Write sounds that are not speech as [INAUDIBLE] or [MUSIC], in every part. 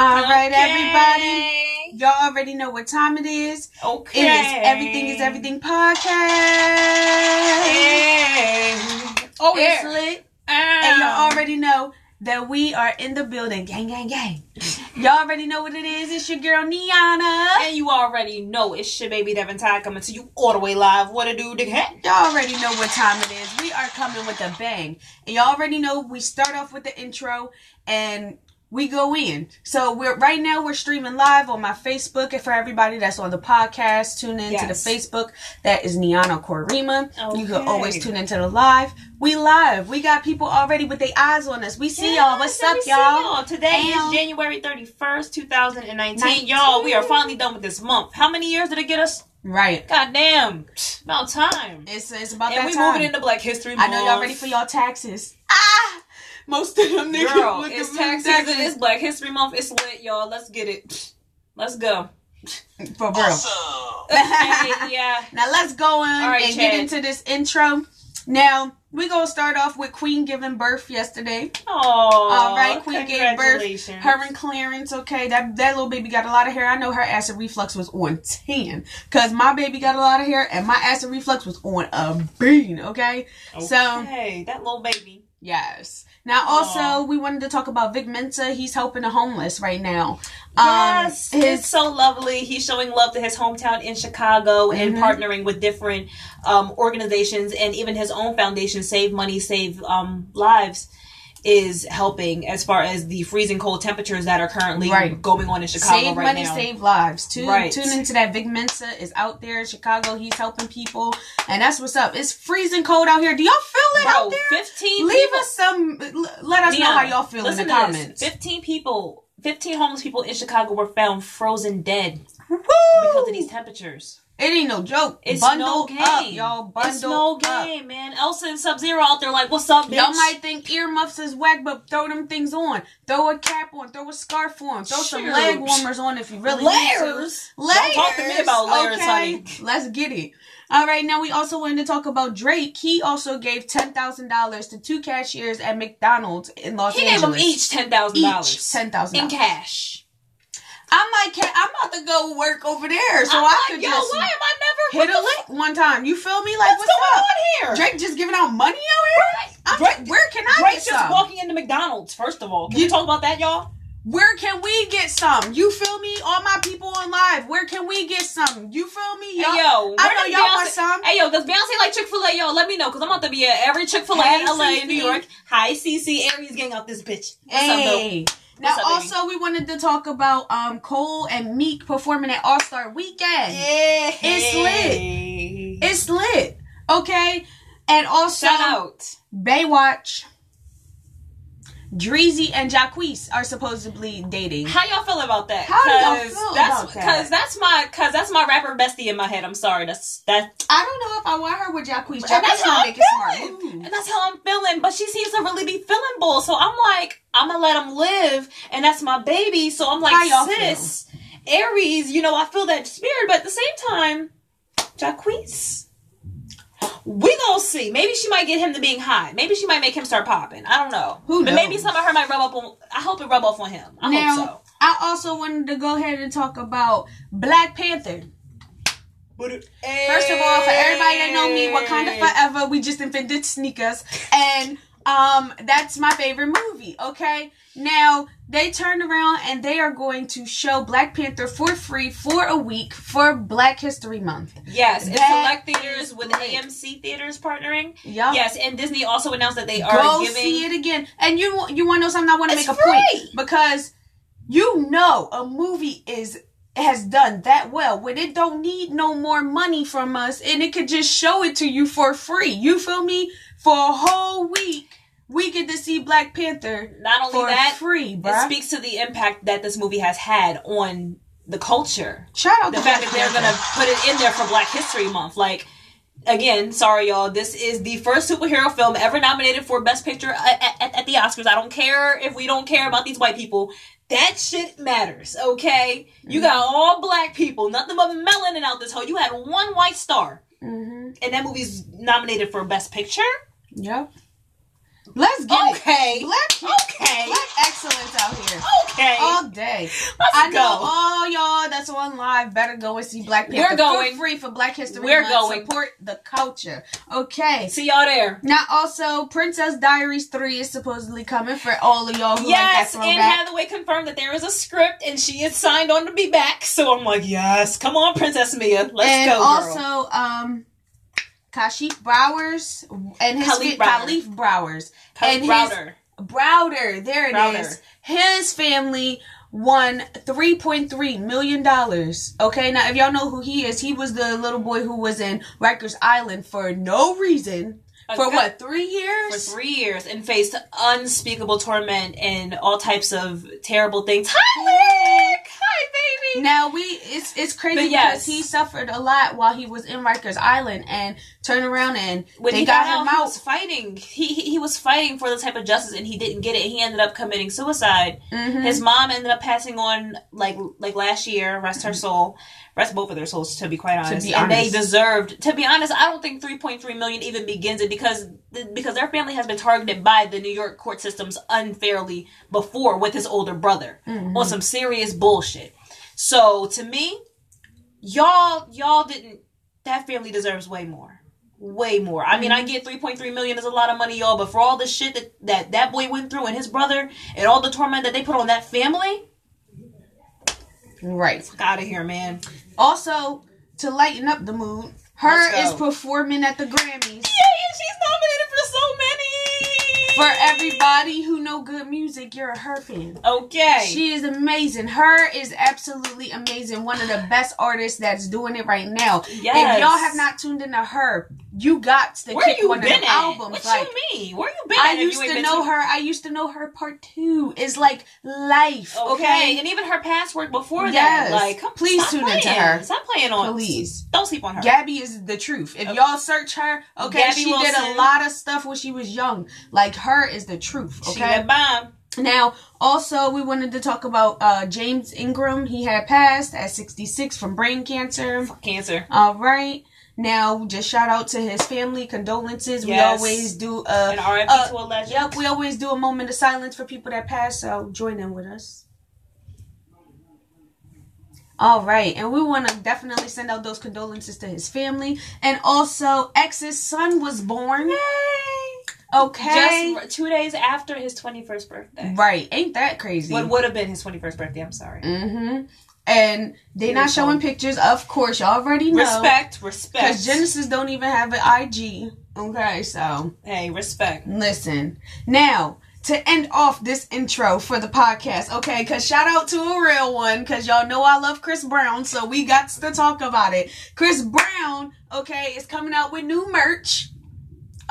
All right, everybody. Y'all already know what time it is. Okay. It is Everything is Everything podcast. Hey. Oh, It's yeah. lit. Ah. And y'all already know that we are in the building. Gang, gang, gang. y'all already know what it is. It's your girl, Niana. And you already know it's your baby Devin Ty coming to you all the way live. What to do, dickhead? Y'all already know what time it is. We are coming with a bang. And y'all already know we start off with the intro and we go in. So we're right now we're streaming live on my Facebook and for everybody that's on the podcast, tune in Yes. to the Facebook. That is Niana Korima. You can always tune into the live. We live. We got people already with their eyes on us. We see y'all. What's up, see y'all? Today And- is January 31st, 2019. 19. Y'all, we are finally done with this month. How many years did it get us? Right. God damn. About time. It's it's about And that we time. moving into Black History Month. I know y'all ready for y'all taxes. Ah! Most of them niggas Girl, it's tax season. It's Black History Month. It's lit, y'all. Let's get it. Let's go. For real. [LAUGHS] yeah. Now let's go on right, and get into this intro. Now we gonna start off with Queen giving birth yesterday. Oh, All right, Queen gave birth. Her and Clarence, okay, that that little baby got a lot of hair. I know her acid reflux was on ten, cause my baby got a lot of hair and my acid reflux was on a bean. Okay, so Okay, that little baby. Yes. Now also we wanted to talk about Vic Mensa. He's helping the homeless right now. Yes, um, it's so lovely. He's showing love to his hometown in Chicago and Mhm. partnering with different um, organizations and even his own foundation, Save Money, Save um, Lives, is helping as far as the freezing cold temperatures that are currently Right. going on in Chicago save right money, now. save lives. Tune, Right. tune into that. Vic Mensa is out there in Chicago. He's helping people, and that's what's up. It's freezing cold out here. Do y'all feel it Bro, out there? 15 Leave people- us some. Let us know how y'all feel in the comments. 15 people, 15 homeless people in Chicago were found frozen dead Woo! because of these temperatures. It ain't no joke. It's Bundle no game. up, y'all. Bundle it's no up. game, man. Elsa and Sub Zero out there like, what's up, bitch? Y'all might think earmuffs is whack, but throw them things on. Throw a cap on. Throw a scarf on. Throw some leg warmers on if you really need to. layers. Layers. Don't talk to me about layers, okay? honey. Let's get it. All right, now we also wanted to talk about Drake. He also gave ten thousand dollars to two cashiers at McDonald's in Los Angeles. He gave them each ten thousand dollars ten thousand in cash. I'm like, I'm about to go work over there, so I'm I like, could yo, just why am I never hit a lick one time. You feel me? Like, What's, what's, going up? on here? Drake just giving out money out here. I'm Drake- where can I Drake's get just some? walking into McDonald's. First of all, can You- talk about that, y'all? Where can we get some? You feel me? All my people on live. Where can we get some? You feel me? Hey, Y'all- yo, I where know y'all want some. Hey, yo, does Beyonce like Chick Fil A? Yo, let me know because I'm about to be at every Chick Fil A Hey, in LA, in New York. Hi, CC Aries gang out this bitch. What's up, though? Now, up, also, we wanted to talk about um Cole and Meek performing at All Star Weekend. Yeah, It's lit. It's lit, okay? And also, Shout out. Baywatch. Dreezy and Jacquees are supposedly dating. How y'all feel about that? How do y'all 'Cause feel that's, about that? Cause that's my, cause that's my rapper bestie in my head. I'm sorry. That's that. I don't know if I want her with Jacquees. And that's Jacquees how gonna I'm make a smart feeling. And that's how I'm feeling. But she seems to really be feeling bull. So I'm like, I'm gonna let him live, and that's my baby. So I'm like, How y'all sis, Aries. You know, I feel that spirit, but at the same time, Jacquees. We gonna see. Maybe she might get him to being high. Maybe she might make him start popping. I don't know. Who But maybe some of her might rub up on. I hope it rub off on him. I now, hope so. I also wanted to go ahead and talk about Black Panther. First of all, for everybody that know me, Wakanda eh. Forever, we just invented sneakers, and um, that's my favorite movie. Okay, now they turned around and they are going to show Black Panther for free for a week for Black History Month. Yes, in select theaters with. AMC theaters partnering. Yup. Yes, and Disney also announced that they are Go giving. see it again. And you you want to know something? I want to make a free. point because you know a movie is has done that well when it don't need no more money from us and it could just show it to you for free. You feel me? For a whole week, we get to see Black Panther Not only for that, free, it speaks to the impact that this movie has had on the culture. Shout out The fact that they're gonna put it in there for Black History Month, like. Again, sorry y'all. This is the first superhero film ever nominated for Best Picture at, at, at the Oscars. I don't care if we don't care about these white people. That shit matters, okay? You got all black people, nothing but melanin out this hole. You had one white star, Mhm. and that movie's nominated for Best Picture. Yep. Let's get it. Okay. it. Black, Okay. black excellence out here. Okay. All day. Let's I know go. all y'all that's on live better go and see Black Panther We're going. for free for Black History We're Month. going. Support the culture. Okay. See y'all there. Now, also, Princess Diaries 3 is supposedly coming for all of y'all who Yes, like that Anne throwback. Hathaway confirmed that there is a script and she is signed on to be back. So I'm like, yes, come on, Princess Mia, let's and go, girl. also, um, Kashif Browers and his Kalief fa- Browder. Kalief Browers Kalief and his- Browder. Browder, there it is. Browder. His family won three point three million dollars. Okay, now if y'all know who he is, he was the little boy who was in Rikers Island for no reason. A For good- what, three years? for three years and faced unspeakable torment and all types of terrible things. Hi, Now we it's it's crazy But because he suffered a lot while he was in Rikers Island and turned around and When they he got, got, him out, he was fighting. He, he he was fighting for the type of justice, and he didn't get it. He ended up committing suicide. Mhm. His mom ended up passing on like like last year. Rest her soul. Rest both of their souls, to be quite honest. be and they deserved. To be honest, I don't think three point three million even begins it because because their family has been targeted by the New York court systems unfairly before with his older brother Mhm. on some serious bullshit. So to me, y'all y'all didn't. That family deserves way more way more. I mean, I get 3.3 million is a lot of money, y'all, but for all the shit that, that that boy went through and his brother and all the torment that they put on that family, Right. out of here, man. Also, to lighten up the mood, H.E.R. is performing at the Grammys. Yeah, and she's nominated for so many. For everybody who know good music, you're a H.E.R. fan. Okay. She is amazing. H.E.R. is absolutely amazing. One of the best artists that's doing it right now. Yes. If y'all have not tuned into her, you got to Where kick you one been of them at? albums. What like you mean? Where you been I used to know her. I used to know her part two. Is like life. Okay. Okay. and even her past work before Yes. that. Like, come, Please tune into playing. her. Stop playing on. Please. Don't sleep on her. Gabby is the truth. If Okay. y'all search H.E.R., okay, Gabby she did a lot of stuff when she was young. Like her is the truth. She Okay. that bomb. Now, also, we wanted to talk about uh, James Ingram. He had passed at 66 from brain cancer. Cancer. All right. Now, just shout out to his family. Condolences. We always do. Uh, And RIP uh, to a legend. Yep, we always do a moment of silence for people that pass. So join in with us. All right, and we want to definitely send out those condolences to his family, and also X's son was born. Yay! Okay, Just two days after his 21st birthday. right? Ain't that crazy? What would have been his 21st birthday, I'm sorry. Mm-hmm. And they're not showing pictures. Of course, y'all already know. Respect, respect. Because Jenesis don't even have an IG. Okay, so hey, respect. listen. Now, to end off this intro for the podcast, okay, because shout out to a real one, because y'all know I love Chris Brown, so we got to talk about it. Chris Brown, okay, is coming out with new merch.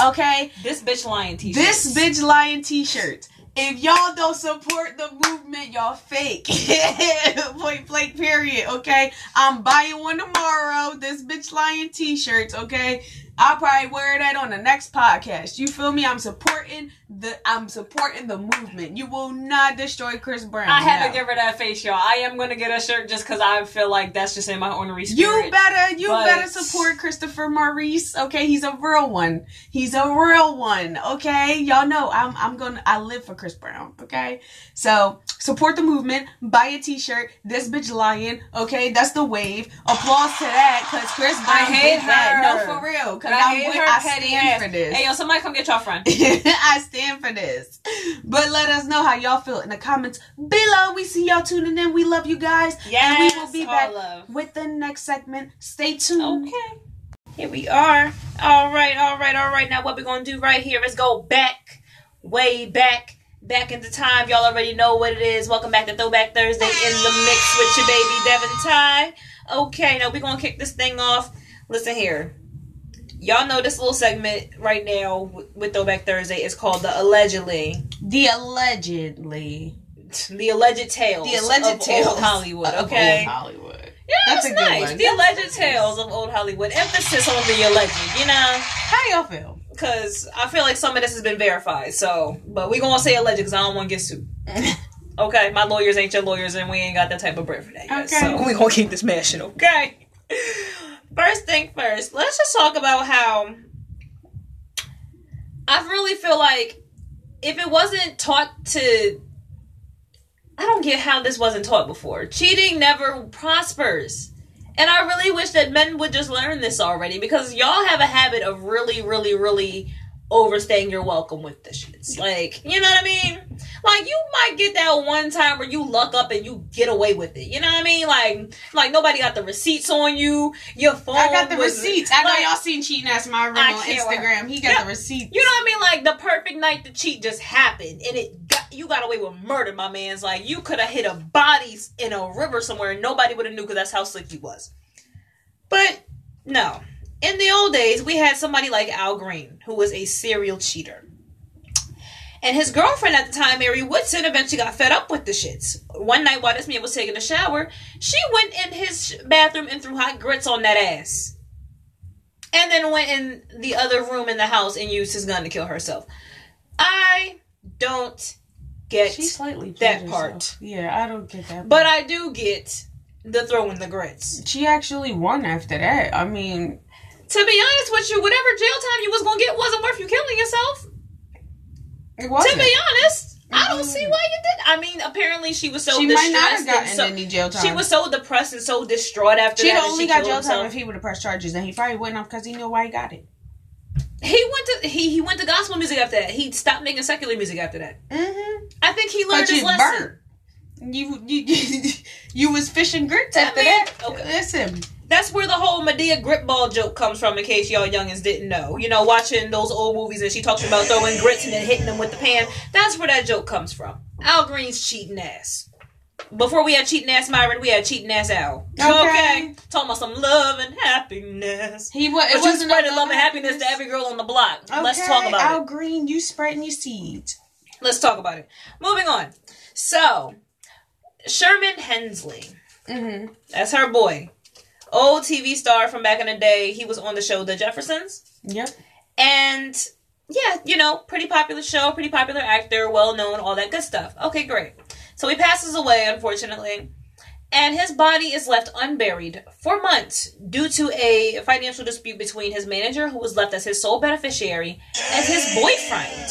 Okay, This bitch lion t-shirt. this bitch lion t-shirt. If y'all don't support the movement, y'all fake. [LAUGHS] Point blank period, okay? I'm buying one tomorrow. This bitch lying t-shirts, okay? I'll probably wear that on the next podcast. You feel me? I'm supporting the I'm supporting the movement. You will not destroy Chris Brown. I had no. to give her that face, y'all. I am gonna get a shirt just because I feel like that's just in my ornery spirit. You better, you But- better support Christopher Maurice. Okay, he's a real one. He's a real one. Okay, y'all know I'm, I'm gonna, I live for Chris Brown. Okay, so support the movement. Buy a T-shirt. This bitch lying. Okay, that's the wave. Applause to that, cause Chris Brown I hate did that. No, for real. Cause I I'm hate with, her I petty ass. for this. Hey, yo, somebody come get your friend. [LAUGHS] I stand for this. But let us know how y'all feel in the comments below. We see y'all tuning in. We love you guys. Yes, and we will be back love. with the next segment. Stay tuned. Okay. Here we are. All right, all right, all right. Now, what we're going to do right here is go back, way back, back in the time. Y'all already know what it is. Welcome back to Throwback Thursday in the mix with your baby Devin Ty. Okay, now we're going to kick this thing off. Listen here. Y'all know this little segment right now with- Throwback Thursday is called the Allegedly. The allegedly. The alleged tales. The alleged of tales Old Hollywood, of okay? old Hollywood. Yeah, That's that's, a good nice. one. The alleged tales of old Hollywood. Emphasis on the alleged, you know, How y'all feel? Because I feel like some of this has been verified. So, but we gonna say alleged because I don't want to get sued. Okay, my lawyers ain't your lawyers, and we ain't got that type of bread for that. Yet, Okay. So we gonna keep this mashing. Okay. [LAUGHS] First thing first, let's just talk about how I really feel like if it wasn't taught to I don't get how this wasn't taught before. Cheating never prospers. And I really wish that men would just learn this already because y'all have a habit of really, really, really overstaying your welcome with the shits. Like, you know what I mean? Like you might get that one time where you luck up and you get away with it. You know what I mean? Like, like nobody got the receipts on you. Your phone. I got the receipts. I know y'all seen cheating ass my room on. Instagram. He got Yeah. the receipts. You know what I mean? Like the perfect night to cheat just happened, and it you got away with murder, my man's. Like you could have hit a bodies in a river somewhere, and nobody would have knew because that's how slick you was. But no, in the old days, we had somebody like Al Green, who was a serial cheater. And his girlfriend at the time, Mary Woodson, eventually got fed up with the shits. One night while this man was taking a shower, she went in his bathroom and threw hot grits on that ass. And then went in the other room in the house and used his gun to kill herself. I don't get She slightly that played part. herself. Yeah, I don't get that. But I do get the throwing the grits. she actually won after that. I mean, To be honest with you, whatever jail time you was gonna get wasn't worth you killing yourself. it wasn't. To be honest, I don't Mhm. see why you did. I mean, apparently she was so she might not have gotten so, any jail time. She was so depressed and so distraught after She'd that. only she got jail herself. time if he would have pressed charges, and he probably wouldn't have because he knew why he got it. He went to he he went to gospel music after that. He stopped making secular music after that. Mm-hmm. I think he learned But his you lesson. burnt. You you [LAUGHS] you was fishing grits That after man- that. okay. Listen, That's where the whole Madea grip ball joke comes from, in case y'all youngins didn't know. You know, watching those old movies and she talks about throwing grits and then hitting them with the pan. That's where that joke comes from. Al Green's cheating ass. Before we had cheating ass Myron, we had cheating ass Al. Okay. Talking about some love and happiness. he was. But you spreading love and happiness to every girl on the block. Let's Okay, talk about Al it. Green, you spreading your seeds. Let's talk about it. Moving on. So, Sherman Hemsley. Mm-hmm. That's her boy. Old TV star from back in the day. He was on the show The Jeffersons. Yep. And yeah, you know, pretty popular show, pretty popular actor, well known, all that good stuff. Okay, great. So he passes away, unfortunately. And his body is left unburied for months due to a financial dispute between his manager, who was left as his sole beneficiary, and his boyfriend.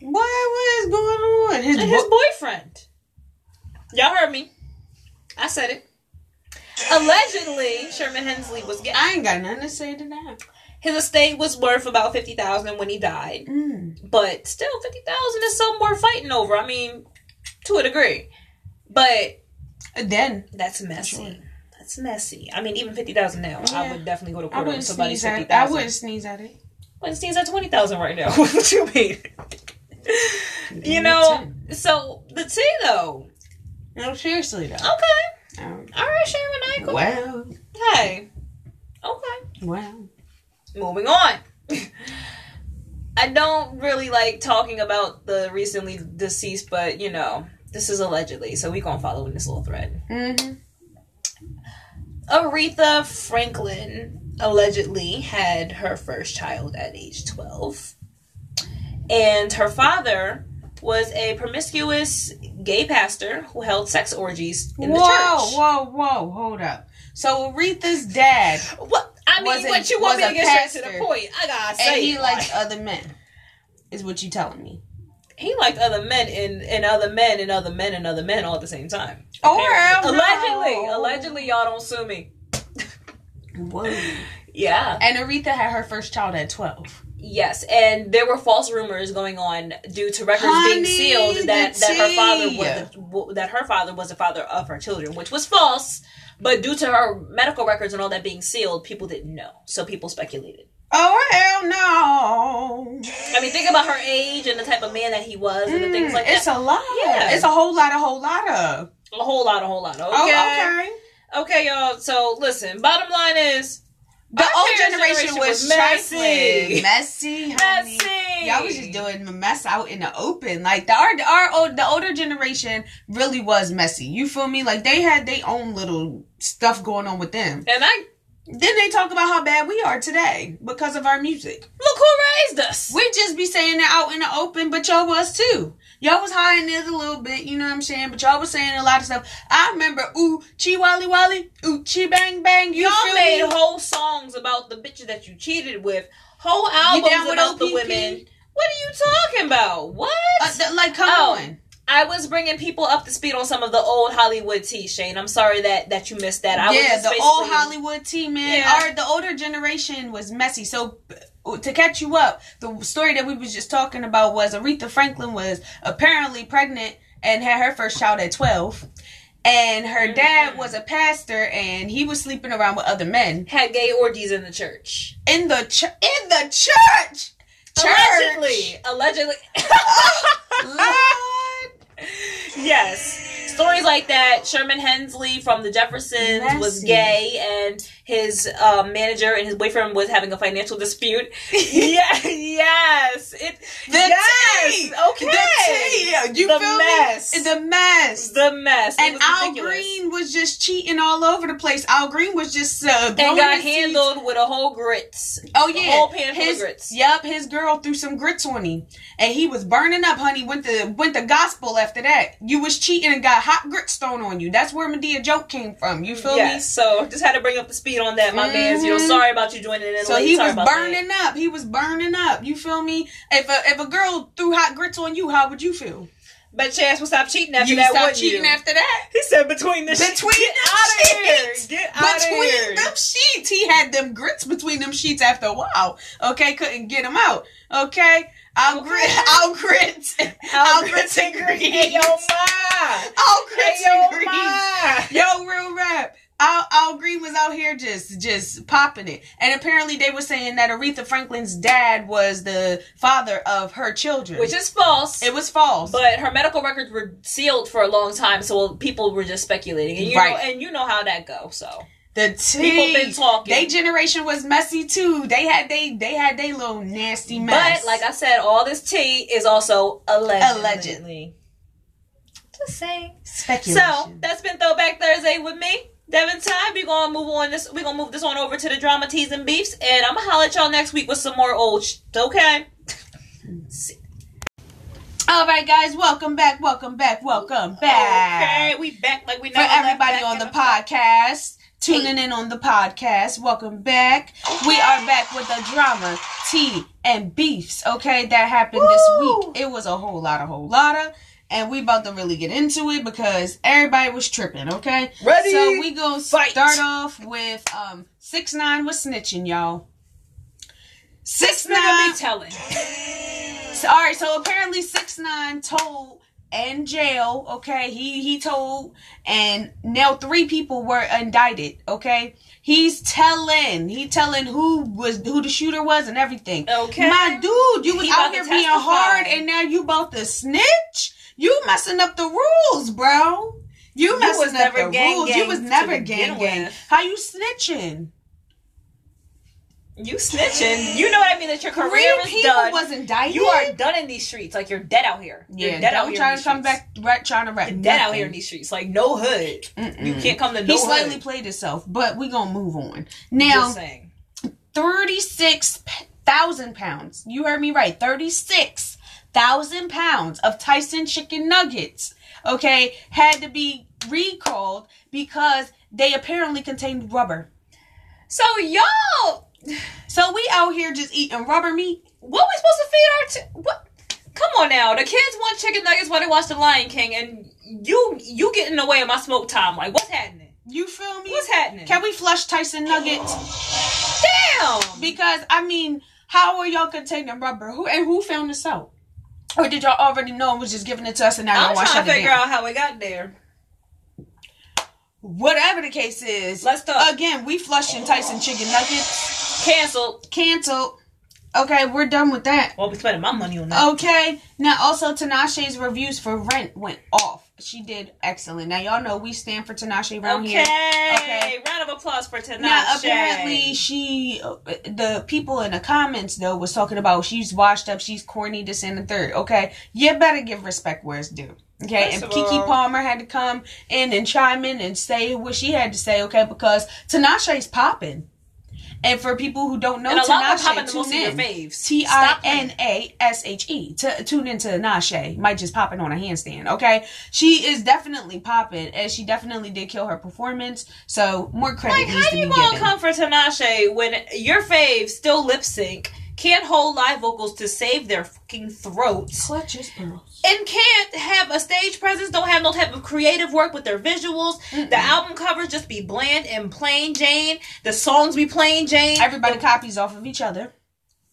What what is going on? His, bo- his boyfriend. Y'all heard me. I said it. Allegedly, Sherman Hemsley was getting I ain't got nothing to say to that. his estate was worth about fifty thousand when he died. Mm. But still, fifty thousand is something worth fighting over. I mean, to a degree. But Then that's messy. That's messy. I mean, even fifty thousand now, I would definitely go to court with wouldn't somebody's sneeze fifty at. I wouldn't sneeze at it. It stands at twenty thousand right now. [LAUGHS] what you mean? you know. So the tea though. No, seriously though. Okay. Um, All right, Sharon. Cool. well, Hey. Okay. well. moving on. [LAUGHS] I don't really like talking about the recently deceased, but you know, this is allegedly, so we gonna follow in this little thread. Mm-hmm. Aretha Franklin allegedly had her first child at age 12. And her father was a promiscuous gay pastor who held sex orgies in whoa, the church. whoa, whoa! Whoa, hold up. So Aretha's dad, What I mean, what you want me to get straight to the point? I gotta and say, he it, likes other men, is what you telling me? He liked other men and, and other men and other men and other men all at the same time. Oh, Apparently. hell no. allegedly, allegedly, y'all don't sue me. Whoa. [LAUGHS] Yeah. And Aretha had her first child at twelve. Yes, and there were false rumors going on due to records Honey, being sealed that, that her father was the, that her father was the father of her children, which was false. But due to her medical records and all that being sealed, people didn't know, so people speculated. Oh hell no! I mean, think about her age and the type of man that he was, and the things Mm, like it's that. It's a lot. Yeah. It's a whole lot, a whole lot of. A whole lot, a whole lot. Okay, Oh, okay. okay, y'all. So listen, bottom line is The Our old generation, generation was, was messy. messy, messy, honey. messy. Y'all was just doing the mess out in the open. Like the our our old, the older generation really was messy. You feel me? Like they had their own little stuff going on with them. and I Then they talk about how bad we are today because of our music. look who raised us. We just be saying it out in the open, but y'all was too. Y'all was hiding it a little bit, you know what I'm saying? But y'all was saying a lot of stuff. I remember, ooh, chi wally wally, ooh, chi bang bang. You Y'all made me? whole songs about the bitches that you cheated with, whole albums about the women. What are you talking about? What? Uh, th- like, come Oh. on. I was bringing people up to speed on some of the old Hollywood tea, Shane. I'm sorry that that you missed that. I was yeah, the old Hollywood tea, man. Yeah. Our the older generation was messy. So uh, to catch you up, the story that we was just talking about was Aretha Franklin was apparently pregnant and had her first child at 12. And her dad Mhm. was a pastor and he was sleeping around with other men had gay orgies in the church. in the church in the church. Church. Allegedly, allegedly. [LAUGHS] [LAUGHS] Lord. Yes. Stories like that. Sherman Hemsley from the Jeffersons was gay, and his um, manager and his boyfriend was having a financial dispute. yeah, [LAUGHS] yes. It, The yes. tea. Okay. The tea. You The feel mess. me? The mess. The mess. It and was Al ridiculous. Green was just cheating all over the place. Al Green was just uh, and got his seeds. handled with a whole grits. Oh A yeah, whole pan full of his grits. yep, his girl threw some grits on him, and he was burning up. Honey went the went the gospel after that. You was cheating and got hot grits thrown on you. That's where Madea joke came from. You feel me? so just had to bring up the speed on that, my man. You know, Mhm. sorry about you joining in? So late. he Sorry was about that. burning up. He was burning up. You feel me? If a if a girl threw hot grits on you, how would you feel? But Chance will stop cheating after you that, stop cheating you? after that. He said between the Between sheets. Get the out of here. sheets. Get out of between here. them sheets. He had them grits between them sheets after a while. Okay, couldn't get them out. Okay, I'll grit. [LAUGHS] I'll grit. I'll grits and greens. Hey, yo, ma. I'll grits Hey, and yo, greens. ma. Yo, real rap. Al, Al Green was out here just just popping it, and apparently they were saying that Aretha Franklin's dad was the father of her children, Which is false. it was false. but her medical records were sealed for a long time, so people were just speculating, and you Right. know, and you know how that goes. So the tea, people been talking. They generation was messy too. They had they they had they little nasty mess. But like I said, all this tea is also allegedly. Alleged. Just saying. speculation. So that's been Throwback Thursday with me, Devin Time. We're gonna move on this. We're gonna move this on over to the drama teas and beefs, and I'm gonna holler at y'all next week with some more old. Sh- okay. [LAUGHS] All right, guys, welcome back, welcome back, welcome back. Okay, we back like we For never left everybody on the podcast, tuning in on the podcast, welcome back. We are back with the drama, tea, and beefs. Okay, that happened this week. It was a whole lot, a whole lot of. And we about to really get into it because everybody was tripping, okay? Ready? So we gonna Fight. start off with um six nine was snitching, y'all. Six Nigga nine be telling. [LAUGHS] so, all right, so apparently six nine told and jail. Okay, he he told, and now three people were indicted. Okay, he's telling, he telling who was who the shooter was and everything. Okay. my dude, you was He out here being hard, and now you about to snitch. You messing up the rules, bro. You You messing was up never the gang rules. gang You was never gang gang. with. How you snitching? You snitching. You know what I mean? That your Three career is people done. was indicted. you are done in these streets. Like you're dead out here. You're Yeah, dead out here try in to come back right trying to rap. You're dead out here in these streets. Like no hood. Mm-mm. You can't come to no he slightly hood. played himself, but we gonna move on. Now, saying. thirty-six thousand pounds. You heard me right. Thirty-six thousand pounds of Tyson chicken nuggets. Okay, had to be recalled because they apparently contained rubber. So y'all, So we out here just eating rubber meat. what we supposed to feed our? T- what? Come on now, the kids want chicken nuggets while they watch The Lion King, and you you get in the way of my smoke time. Like what's happening? You feel me? What's happening? Can we flush Tyson nuggets? Damn. Because I mean, how are y'all containing rubber? Who and who found this out? Or did y'all already know and was just giving it to us and now y'all I'm want to trying to figure out how we got there. Whatever the case is, Let's talk. again, we flushing Tyson chicken nuggets. Canceled. Canceled. Okay, we're done with that. Well, we spending my money on that. Okay. Now also Tinashe's reviews for Rent went off. She did excellent. Now y'all know we stand for Tinashe around okay. here. Okay. Round of applause for Tinashe. Now apparently she, the people in the comments though was talking about she's washed up, she's corny, this and the third. Okay, you better give respect where it's due. Okay, First and Kiki all- Palmer had to come in and chime in and say what she had to say. Okay, because Tinashe's popping. And for people who don't know and a Tinashe, popping the most of tune your in. faves. T I Stop N A S H E. To tune into Nashe. Might just pop popping on a handstand, okay? She is definitely popping, and she definitely did kill her performance. So more credit Like, needs how to you be gonna given. come for Tinashe when your fave still lip sync can't hold live vocals to save their fucking throats, Clutch his pearls. and can't have a stage presence, don't have no type of creative work with their visuals. Mm-mm. The album covers just be bland and plain Jane. The songs be plain Jane. Everybody copies off of each other.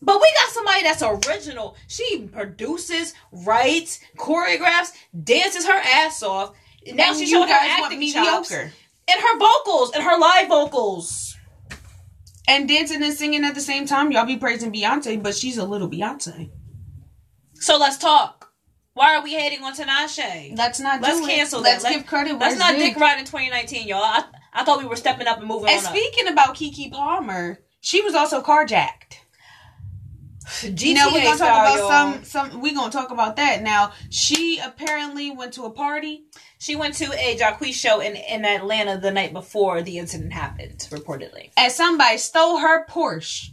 But we got somebody that's original. She produces, writes, choreographs, dances her ass off. Now And she's you showing her acting chops mediocre. and her vocals and her live vocals. And dancing and singing at the same time. Y'all be praising Beyonce, but she's a little Beyonce. So let's talk. Why are we hating on Tinashe? Let's not Let's cancel. Let's Let- give credit. it's not. Dick Ride in 2019, y'all. I, I thought we were stepping up and moving And on. up. speaking about Keke Palmer, she was also carjacked. GTA now we're gonna talk about y'all. some some. We're gonna talk about that. Now she apparently went to a party. She went to a Jacquees show in, in Atlanta the night before the incident happened, reportedly. and somebody stole her Porsche.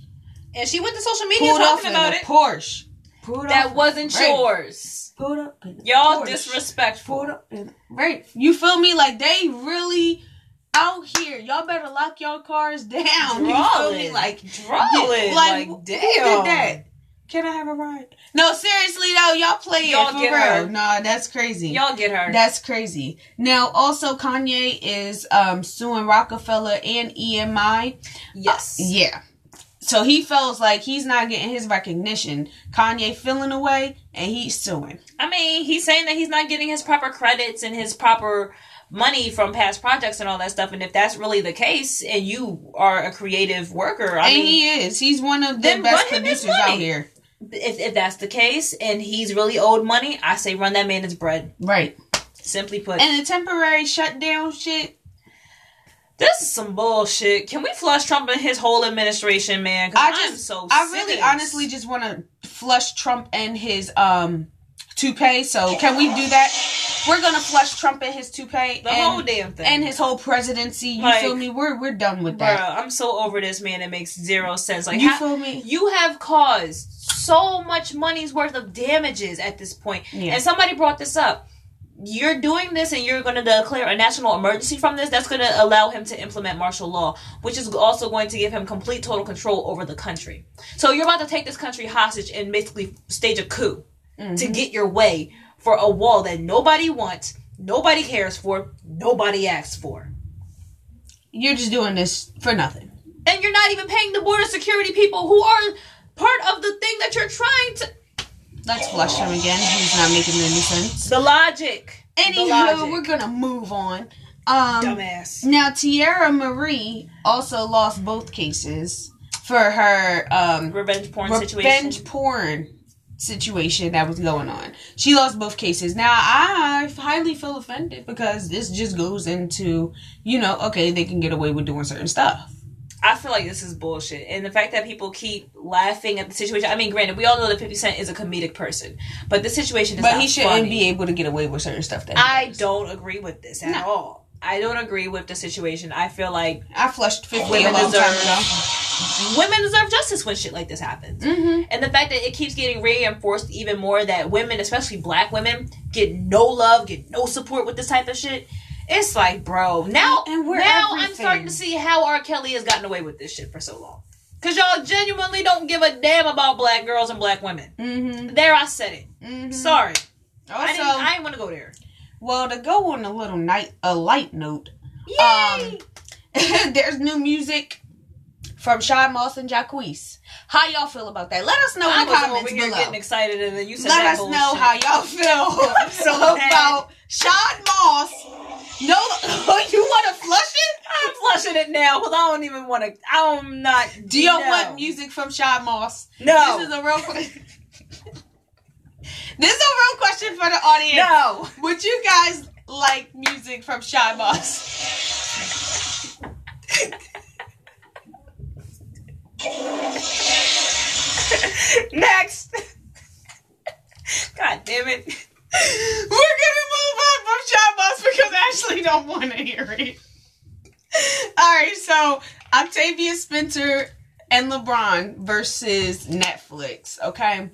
And she went to social media Pulled talking in about it. Porsche. Pulled That off- wasn't right. yours. Pulled up Y'all Porsche. disrespectful. Pulled up right. You feel me? Like they really out here. Y'all better lock your cars down. [LAUGHS] You feel me? Drawling. Like Drawling. Like, who damn. did that? Can I have a ride? No, seriously though, y'all play Y'all it for get real. her. Nah, that's crazy. Y'all get her. That's crazy. Now, also Kanye is um suing Roc-A-Fella and EMI. yes. Yeah. So he feels like he's not getting his recognition. Kanye feeling away and he's suing. I mean, he's saying that he's not getting his proper credits and his proper money from past projects and all that stuff. And if that's really the case, and you are a creative worker, I and mean, he is. He's one of the best run him his producers out here. If if that's the case, and he's really owed money, I say run that man his bread. Right. Simply put, And the temporary shutdown shit. this is some bullshit. Can we flush Trump and his whole administration, man? I I'm just so I really honestly just want to flush Trump and his um toupee. So can we do that? We're gonna flush Trump and his toupee the and, whole damn thing. and his whole presidency. You Like, feel me? We're we're done with that. I'm so over this man. It makes zero sense. Like you how- feel me? you have caused so much money's worth of damages at this point. Yeah. And somebody brought this up. You're doing this and you're going to declare a national emergency from this. That's going to allow him to implement martial law, which is also going to give him complete total control over the country. So you're about to take this country hostage and basically stage a coup to Mhm. get your way for a wall that nobody wants, nobody cares for, nobody asks for. You're just doing this for nothing. And you're not even paying the border security people who are part of the thing that you're trying to Let's flush him again. He's not making any sense. The logic. the Anywho, logic. we're gonna move on. Um, Dumbass. now Teairra Mari also lost both cases for her um Revenge porn revenge situation. Revenge porn situation that was going on. She lost both cases. Now I highly feel offended because this just goes into, you know, okay, they can get away with doing certain stuff. I feel like this is bullshit. And the fact that people keep laughing at the situation. I mean, granted, we all know that 50 Cent is a comedic person, but this situation is But he shouldn't funny. be able to get away with certain stuff that he I does. don't agree with this at No. all. I don't agree with the situation. I feel like I flushed 50 Women a long time deserve- ago. women deserve justice when shit like this happens. Mm-hmm. And the fact that it keeps getting reinforced even more that women, especially black women, get no love, get no support with this type of shit. It's like, bro, now And we're now I'm starting to see how R. Kelly has gotten away with this shit for so long. Cause y'all genuinely don't give a damn about black girls and black women. Mm-hmm. There, I said it. mm-hmm. Sorry, I Also, didn't. I didn't want to go there. well, to go on a little night, a light note, Yay! Um, [LAUGHS] there's new music from Sean Moss and Jacquees. How y'all feel about that? Let us know I in the comments below. getting excited, and then you said Let us bullshit. know how y'all feel [LAUGHS] so [LAUGHS] about Sean Moss. No, [LAUGHS] you want to flush it? I'm flushing it now because I don't even want to. I'm not. Do y'all no. want music from Sean Moss? No. This is a real question. this is a real question for the audience. no. Would you guys like music from Sean Moss? [LAUGHS] Next. God damn it. We're gonna move on from Sean Moss because Ashley don't want to hear it. All right, so Octavia Spencer and LeBron versus Netflix. Okay,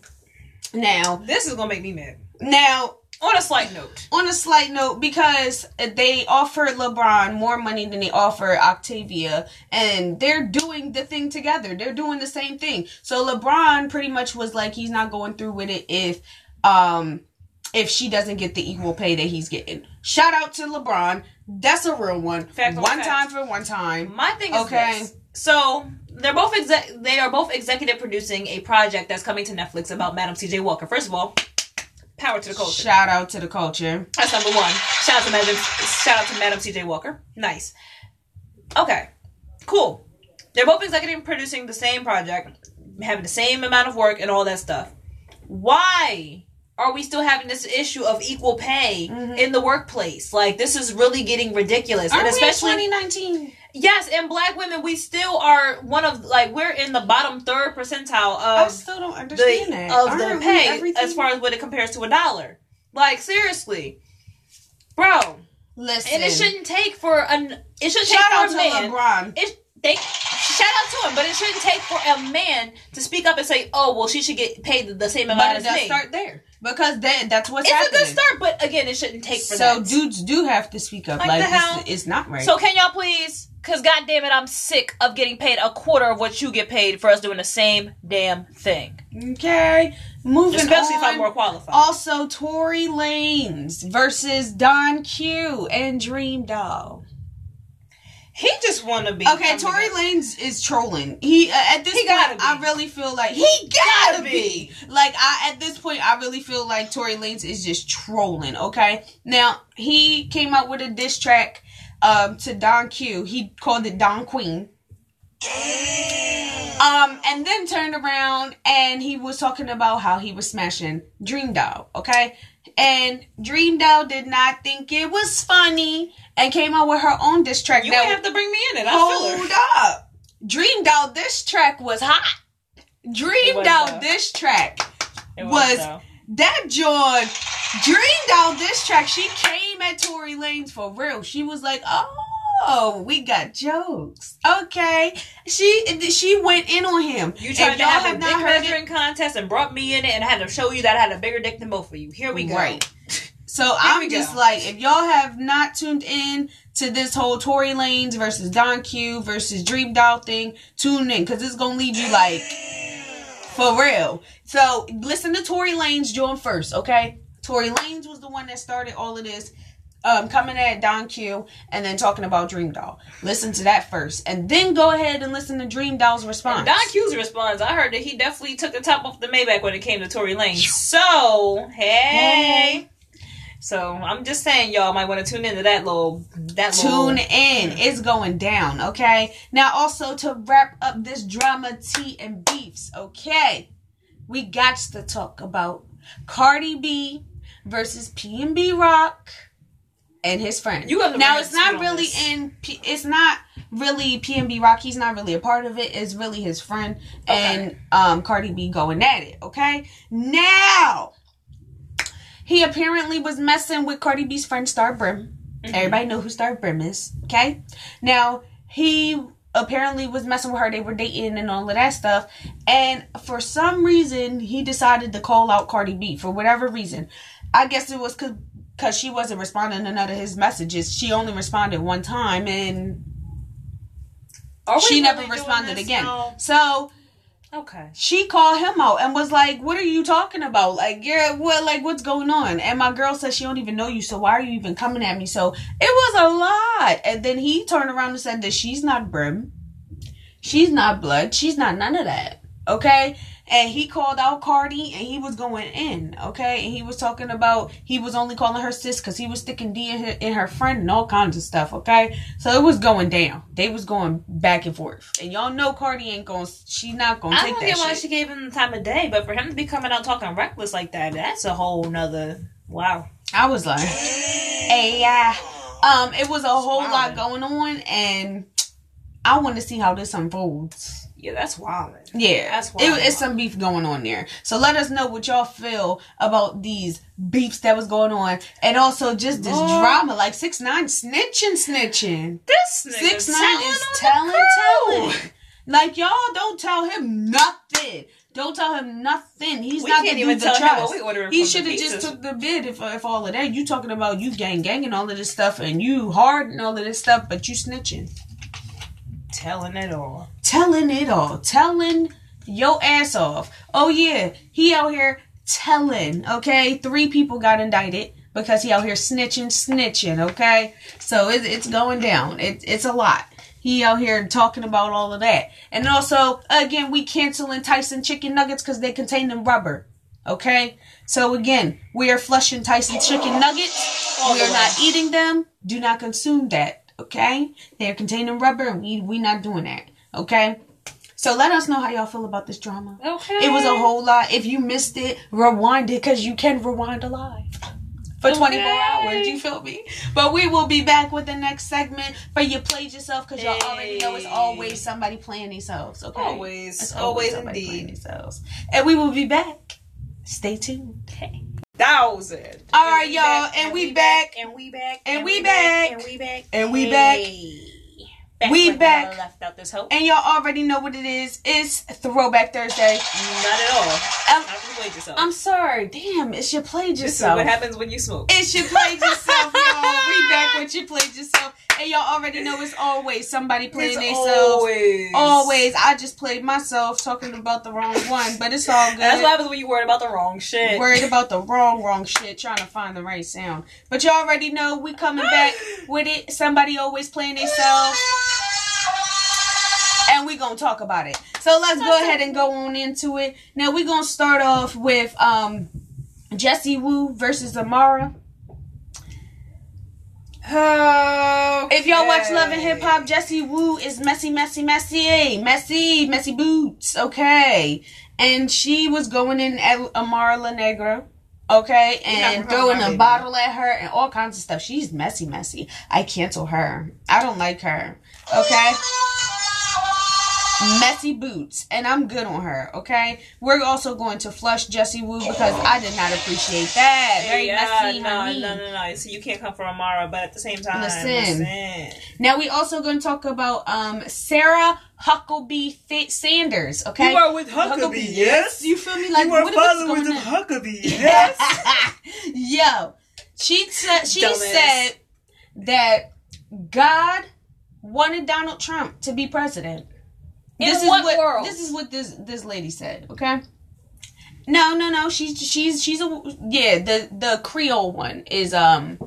now This is gonna make me mad. now On a slight note. On a slight note, because they offered LeBron more money than they offer Octavia, and they're doing the thing together. They're doing the same thing. So LeBron pretty much was like he's not going through with it if um if she doesn't get the equal pay that he's getting. Shout out to LeBron. That's a real one. Fact on one fact. time for one time. My thing is Okay. this. So they're both exec. They are both executive producing a project that's coming to Netflix about Madam C.J. Walker. First of all, power to the culture. Shout out to the culture. That's number one. Shout out to Madam. Shout out to Madam C.J. Walker. Nice. Okay. Cool. They're both executive producing the same project, having the same amount of work and all that stuff. Why are we still having this issue of equal pay Mhm. in the workplace? Like this is really getting ridiculous, Aren't and especially 2019? Yes, and black women, we still are one of like we're in the bottom third percentile of. I still don't the understand that. of Aren't the pay everything? as far as what it compares to a dollar. Like seriously, bro, Listen. and it shouldn't take for an it shouldn't Shout out take for a man. LeBron. It they shout out to him, but it shouldn't take for a man to speak up and say, "Oh, well, she should get paid the same amount But it as does me." start there because that that's what's it's happening. a good start, but again, it shouldn't take for so that. dudes do have to speak up. Like Like, the hell? this, it's not right. So can y'all please? Cause goddamn it, I'm sick of getting paid a quarter of what you get paid for us doing the same damn thing. okay, moving Especially on. if I'm more qualified. Also, Tory Lanez versus Don Q and Dream Doll. he just want to be Okay, Tory Lanez is trolling. He uh, at this He point, gotta be. I really feel like he gotta, gotta be. be. Like I at this point, I really feel like Tory Lanez is just trolling. Okay, now he came out with a diss track um to Don Q. He called it Don Queen. Um, and then turned around and he was talking about how he was smashing Dream Doll, okay? And Dream Doll did not think it was funny and came out with her own diss track. You might have to bring me in it. I Hold up. Dream Doll this track was hot. Dream Doll this track. Was- though. That John dreamed Doll this track, she came at Tory Lanez for real. She was like, Oh, we got jokes. Okay. She she went in on him. You tried to y'all have, have a dick measuring contest and brought me in it and had to show you that I had a bigger dick than both of you. Here we go. Right. [LAUGHS] So I'm just go. like, if y'all have not tuned in to this whole Tory Lanez versus Don Q versus Dream Doll thing, tune in because it's gonna leave you like for real. So listen to Tory Lanez join first, okay? Tory Lanez was the one that started all of this. Um, coming at Don Q and then talking about Dream Doll. Listen to that first, and then go ahead and listen to Dream Doll's response. And Don Q's response, I heard that he definitely took the top off the Maybach when it came to Tory Lane. So, hey. So, I'm just saying, y'all might want to tune into that little. That Tune little, in. It's going down, okay? Now, also to wrap up this drama, tea, and beefs, okay? We got to talk about Cardi B versus PNB Rock and his friend. You have now, it's not really this. in. P- it's not really PNB Rock. He's not really a part of it. It's really his friend and um Cardi B going at it. Okay. Now, he apparently was messing with Cardi B's friend Star Brim. Mm-hmm. Everybody know who Star Brim is. Okay. Now he apparently was messing with her. They were dating and all of that stuff. And for some reason, he decided to call out Cardi B for whatever reason. I guess it was because she wasn't responding to none of his messages. She only responded one time and she never really responded again. now? So Okay. she called him out and was like, "What are you talking about? Like, yeah, what? Like, what's going on?" And my girl said she don't even know you, so why are you even coming at me? So it was a lot. And then he turned around and said that she's not Brim, she's not Blood, she's not none of that. Okay. And he called out Cardi and he was going in, okay? And he was talking about he was only calling her sis because he was sticking D in her, in her friend and all kinds of stuff, okay? So it was going down. They was going back and forth. And y'all know Cardi ain't going, she's not going to take that I don't get why shit. she gave him the time of day, but for him to be coming out talking reckless like that, that's a whole nother. Wow. I was like, hey, yeah. Um, it was a whole Wow. lot going on, and I want to see how this unfolds. Yeah, that's wild. Yeah, That's it, wild. it's some beef going on there. So let us know what y'all feel about these beefs that was going on, and also just this Lord. drama, like six nine snitching, snitching. This nigga Six nine is telling, telling. Like y'all don't tell him nothing. Don't tell him nothing. He's We not gonna even tell the him what we ordering He should have just took the bid if, if all of that. You talking about you gang gang and all of this stuff, and you hard and all of this stuff, but you snitching, Telling it all. telling it all, telling your ass off. Oh yeah, he out here telling. Okay, three people got indicted because he out here snitching, snitching. Okay, so it, it's going down. It, it's a lot. He out here talking about all of that, and also again we canceling Tyson chicken nuggets because they contain them rubber. Okay, so again we are flushing Tyson chicken nuggets. We are not eating them. Do not consume that. Okay, they are containing rubber, and we we not doing that. Okay. So let us know how y'all feel about this drama. Okay. It was a whole lot. If you missed it, rewind it because you can rewind alive for 24 Okay. hours. You feel me? But we will be back with the next segment for you played yourself because y'all already know it's always somebody playing themselves. Okay, Always. It's Always somebody indeed. playing themselves. And we will be back. Stay tuned. Thousand. All right, y'all, and we back. And we back. And we back. And we back. And we back. back. We back. Left out this hoe. And y'all already know what it is. It's Throwback Thursday. Not at all. Um, Not just yourself. I'm sorry. Damn, it should play this is yourself. what happens when you smoke. It's your play yourself, [LAUGHS] y'all. We back with you played yourself. And y'all already know it's always somebody playing It's themselves. always. Always. I just played myself talking about the wrong one, but it's all good. That's what happens when you worried about the wrong shit. Worried about the wrong, wrong shit, trying to find the right sound. But y'all already know we coming back with it. Somebody always playing themselves. And we gonna talk about it. So let's go ahead and go on into it. Now we gonna start off with um Jesse Wu versus Amara. If y'all watch Love and Hip Hop, Jesse Wu is messy, messy, messy, eh? messy, messy boots. Okay, and she was going in at Amara La Negra. Okay, and throwing a bottle at her and all kinds of stuff. She's messy, messy. I cancel her. I don't like her. Okay. Messy boots, and I'm good on her. Okay, we're also going to flush Jesse Wu because I did not appreciate that. Very yeah, messy, no, honey. no, no, no. So you can't come for Amara, but at the same time, Listen. listen. Now we also going to talk about um Sarah Huckabee Fa- Sanders. Okay, You are with Huckabee, yes? You feel me? Like you are what, what's followers of? Huckabee, [LAUGHS] yes? Yo, she said she Dumbass. said that God wanted Donald Trump to be president. In this what is what world? this is what this this lady said. Okay. No, no, no. She's she's she's a yeah. The the Creole one is um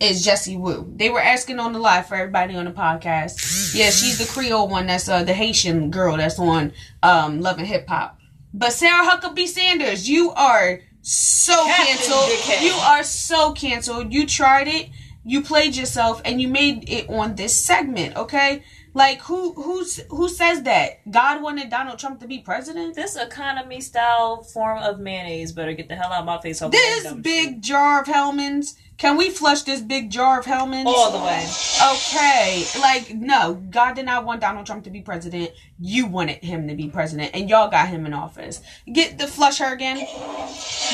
is Jessie Wu. They were asking on the live for everybody on the podcast. Yeah, she's the Creole one. That's uh the Haitian girl that's on um Love and Hip Hop. But Sarah Huckabee Sanders, you are so Captain canceled. Dickhead. You are so canceled. You tried it. You played yourself, and you made it on this segment. Okay, like who who's who says that God wanted Donald Trump to be president? This economy style form of mayonnaise better get the hell out of my face. This big jar of Hellmann's. Can we flush this big jar of Hellmann's? all the way. Okay, like no, God did not want Donald Trump to be president. You wanted him to be president, and y'all got him in office. Get the flush her again.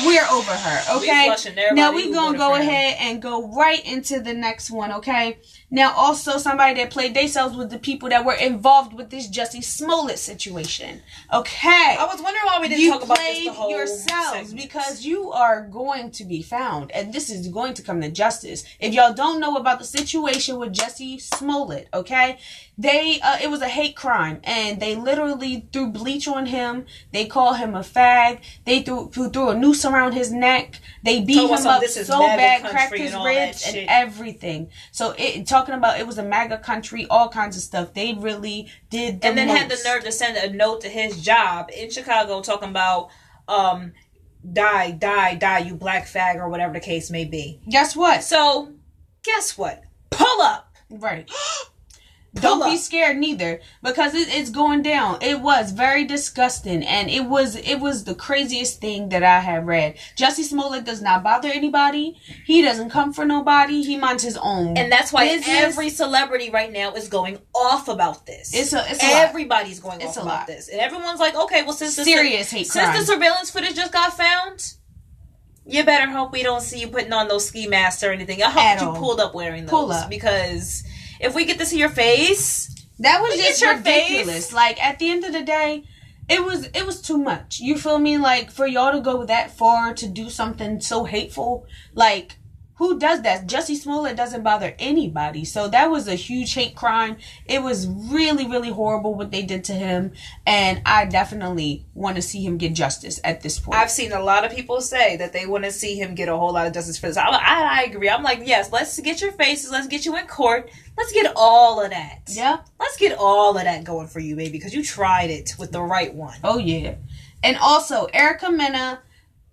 We're over her. We Okay. everybody now we gonna go ahead and go right into the next one. Okay. Now also somebody that played themselves with the people that were involved with this Jussie Smollett situation. Okay. I was wondering why we didn't you talk about this the whole yourselves segment. because you are going to be found and this is going to come to justice. If y'all don't know about the situation with jussie smollett okay? They uh, it was a hate crime and they literally threw bleach on him. They call him a fag. They threw threw, a noose around his neck. They beat Told him up so bad cracked his that ribs and everything. So it talking about it was a maga country all kinds of stuff they really did the and then had the nerve to send a note to his job in Chicago talking about um die, die, die, you black fag or whatever the case may be. guess what So guess what? Pull up. Right. [GASPS] [GASPS] Don't be scared neither because it, it's going down. It was very disgusting and it was it was the craziest thing that I have read. Jussie Smollett does not bother anybody. He doesn't come for nobody. He minds his own. And that's why business. every celebrity right now is going off about this. It's a- it's a lot. Everybody's going It's off about lot. this. And everyone's like, okay, well since the Serious hate since crime. the surveillance footage just got found, you better hope we don't see you putting on those ski masks or anything. I hope At you all. pulled up wearing those. Pull up. Because if we get to see your face, that was just your ridiculous. face. Like at the end of the day, it was it was too much. You feel me? Like for y'all to go that far to do something so hateful, like who does that? Jussie Smollett doesn't bother anybody. So that was a huge hate crime. It was really, really horrible what they did to him. And I definitely want to see him get justice at this point. I've seen a lot of people say that they want to see him get a whole lot of justice for this. I, I, I agree. I'm like, yes, let's get your faces. Let's get you in court. Let's get all of that. yeah. Let's get all of that going for you, baby, because you tried it with the right one. Oh, yeah. And also, Erica Mena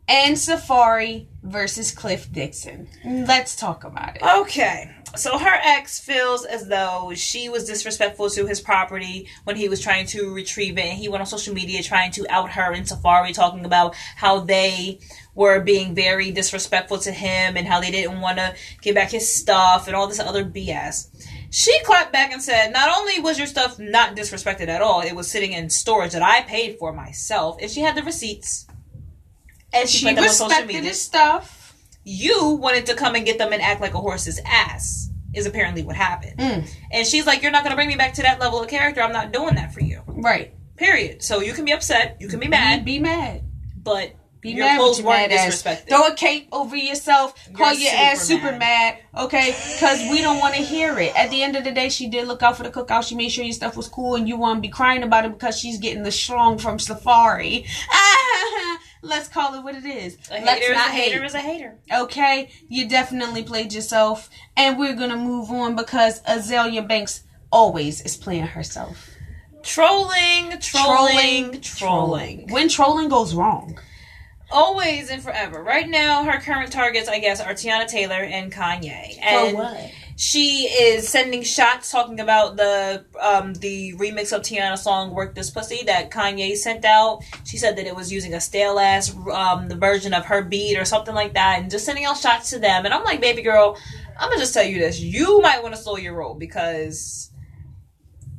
and Safaree versus Cliff Dixon. Let's talk about it. Okay. So her ex feels as though she was disrespectful to his property when he was trying to retrieve it. And he went on social media trying to out her and Safaree, talking about how they were being very disrespectful to him and how they didn't want to give back his stuff and all this other BS. She clapped back and said, Not only was your stuff not disrespected at all, it was sitting in storage that I paid for myself. And she had the receipts. And she, She put them on social respected his stuff. you wanted to come and get them and act like a horse's ass is apparently what happened Mm. and she's like you're not going to bring me back to that level of character i'm not doing that for you Right. period so you can be upset you can be mad Be, be mad. but Be your mad clothes weren't mad disrespected Throw a cape over yourself. Call You're your ass super super mad. Okay? Because we don't want to hear it. At the end of the day, she did look out for the cookout. She made sure your stuff was cool, and you won't be crying about it because she's getting the schlong from Safaree. Let's call it what it is. a Let's hater is a not hater is a hater. Okay, you definitely played yourself, and we're gonna move on because Azealia Banks always is playing herself. trolling trolling trolling, When trolling goes wrong. always and forever. Right now her current targets i guess are teyana taylor and kanye. And she is sending shots talking about the um the remix of Teyana's song "Work This Pussy" that Kanye sent out. She said that it was using a stale ass um the version of her beat or something like that, and just sending out shots to them. And I'm like, baby girl, I'm gonna just tell you this: you might want to slow your roll because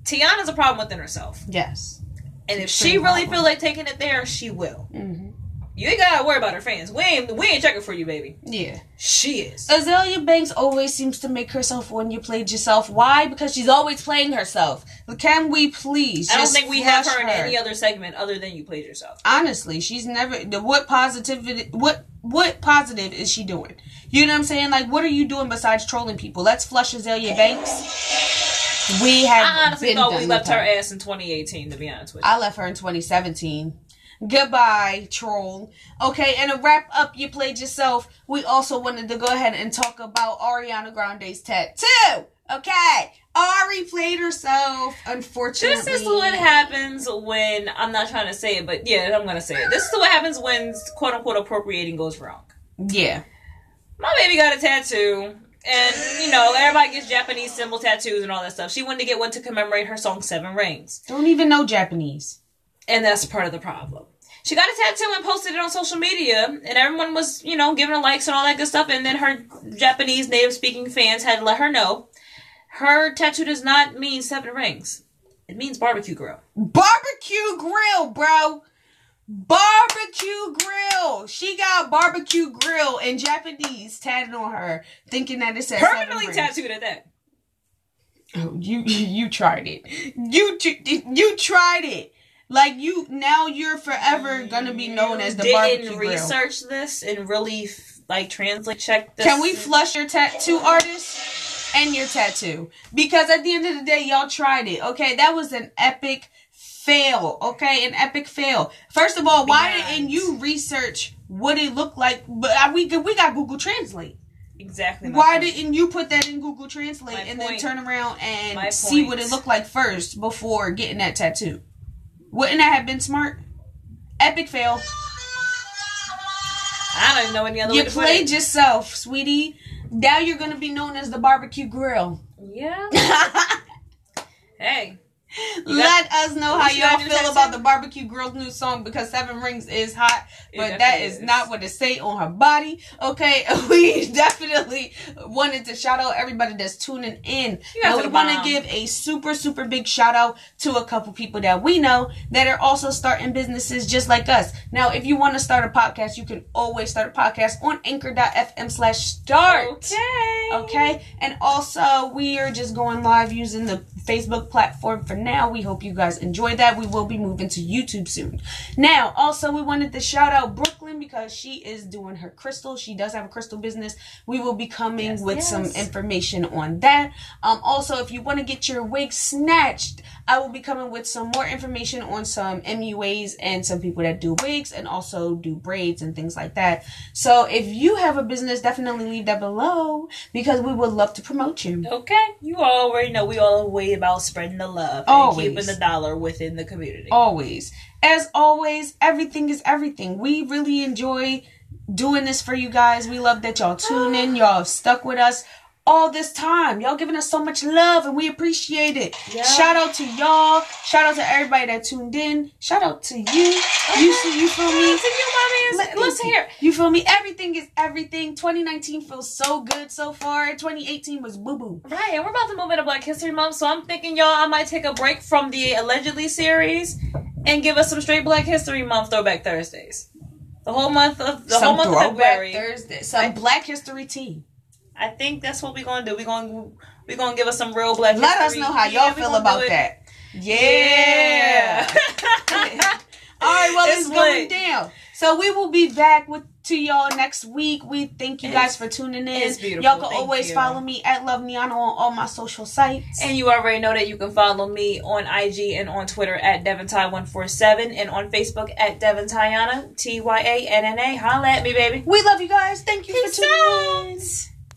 Teyana's a problem within herself, Yes. and if she really problem. feel like taking it there, she will. hmm You ain't gotta worry about her fans. We ain't we ain't checking for you, baby. Yeah. She is. Azealia Banks always seems to make herself when you played yourself. Why? Because she's always playing herself. Can we please? I don't think we have flush her in any other segment other than you played yourself. Honestly, she's never. The, what positivity? What what positive is she doing? You know what I'm saying? Like, what are you doing besides trolling people? Let's flush Azealia Banks. We have. I honestly been thought we left her ass in 2018, to be honest with you. I left her in 2017. Goodbye, troll. Okay, and to wrap up, you played yourself. We also wanted to go ahead and talk about Ariana Grande's tattoo. Okay, Ari played herself. Unfortunately, This is what happens when I'm not trying to say it, but yeah, I'm gonna say it. This is what happens when quote unquote appropriating goes wrong. Yeah, My baby got a tattoo, and you know everybody gets Japanese symbol tattoos and all that stuff. She wanted to get one to commemorate her song Seven Rings, don't even know Japanese. And that's part of the problem. She got a tattoo and posted it on social media, and everyone was, you know, giving her likes and all that good stuff. And then her Japanese native speaking fans had to let her know her tattoo does not mean seven rings. It means barbecue grill. Barbecue grill, bro. Barbecue grill. She got barbecue grill in Japanese tatted on her, thinking that it says seven Permanently rings. tattooed at that. Oh, you [LAUGHS] you tried it. You you tried it. Like you now you're forever gonna be known as the Didn't barbecue grill. research this and really like translate check this. Can we flush your tattoo artist and your tattoo? Because at the end of the day, y'all tried it. Okay, that was an epic fail. Okay, an epic fail. First of all, why Beyond. didn't you research what it looked like? But uh, we we got Google Translate. exactly? my Why point. didn't you put that in Google Translate My and point. then turn around and see what it looked like first before getting that tattoo? Wouldn't that have been smart? Epic fail. I don't know any other You way to put played yourself, sweetie. Now you're gonna be known as the barbecue grill. Yeah. [LAUGHS] Hey. Let us know how you y'all feel about the barbecue girl's new song because Seven Rings is hot, but that is is. not what it say on her body. Okay, [LAUGHS] we definitely wanted to shout out everybody that's tuning in. Now we want to give a super super big shout out to a couple people that we know that are also starting businesses just like us. Now, if you want to start a podcast, you can always start a podcast on Anchor.fm slash start. Okay. Okay, and also we are just going live using the Facebook platform for now. We hope you guys enjoy that. We will be moving to YouTube soon. Now, also, we wanted to shout out Brooklyn because she is doing her crystal. She does have a crystal business. We will be coming Yes, with yes. some information on that. Um, also, if you want to get your wig snatched, I will be coming with some more information on some MUAs and some people that do wigs and also do braids and things like that. So if you have a business, definitely leave that below because we would love to promote you. Okay, you already know we all way about spreading the love Always. and keeping the dollar within the community. Always. As always, everything is everything. We really enjoy doing this for you guys. We love that y'all tune in. [GASPS] Y'all stuck with us all this time. Y'all giving us so much love and we appreciate it. Yeah. Shout out to y'all. Shout out to everybody that tuned in. Shout out to you. You see, you feel me? Listen, you mommy, listen here. You feel me? Everything is everything. 2019 feels so good so far. 2018 was boo boo. Right, and we're about to move into Black History Month, so I'm thinking, y'all, I might take a break from the allegedly series and give us some straight Black History Month throwback Thursdays. The whole month of the whole month of February. Thursday. Some Black History tea. I think that's what we're gonna do. We're gonna we're gonna give us some real Black Let us know how y'all we feel about that. Yeah. Yeah. [LAUGHS] All right, well, it's, It's going down. So we will be back with to y'all next week. We thank you guys for tuning in. it's beautiful. Y'all can Thank always you. follow me at Love Niana on all my social sites. And you already know that you can follow me on IG and on Twitter at DevonTy147 and on Facebook at Devon Tyana, T Y A N N A. Holla at me, baby. we love you guys. Thank you Peace for tuning in. out.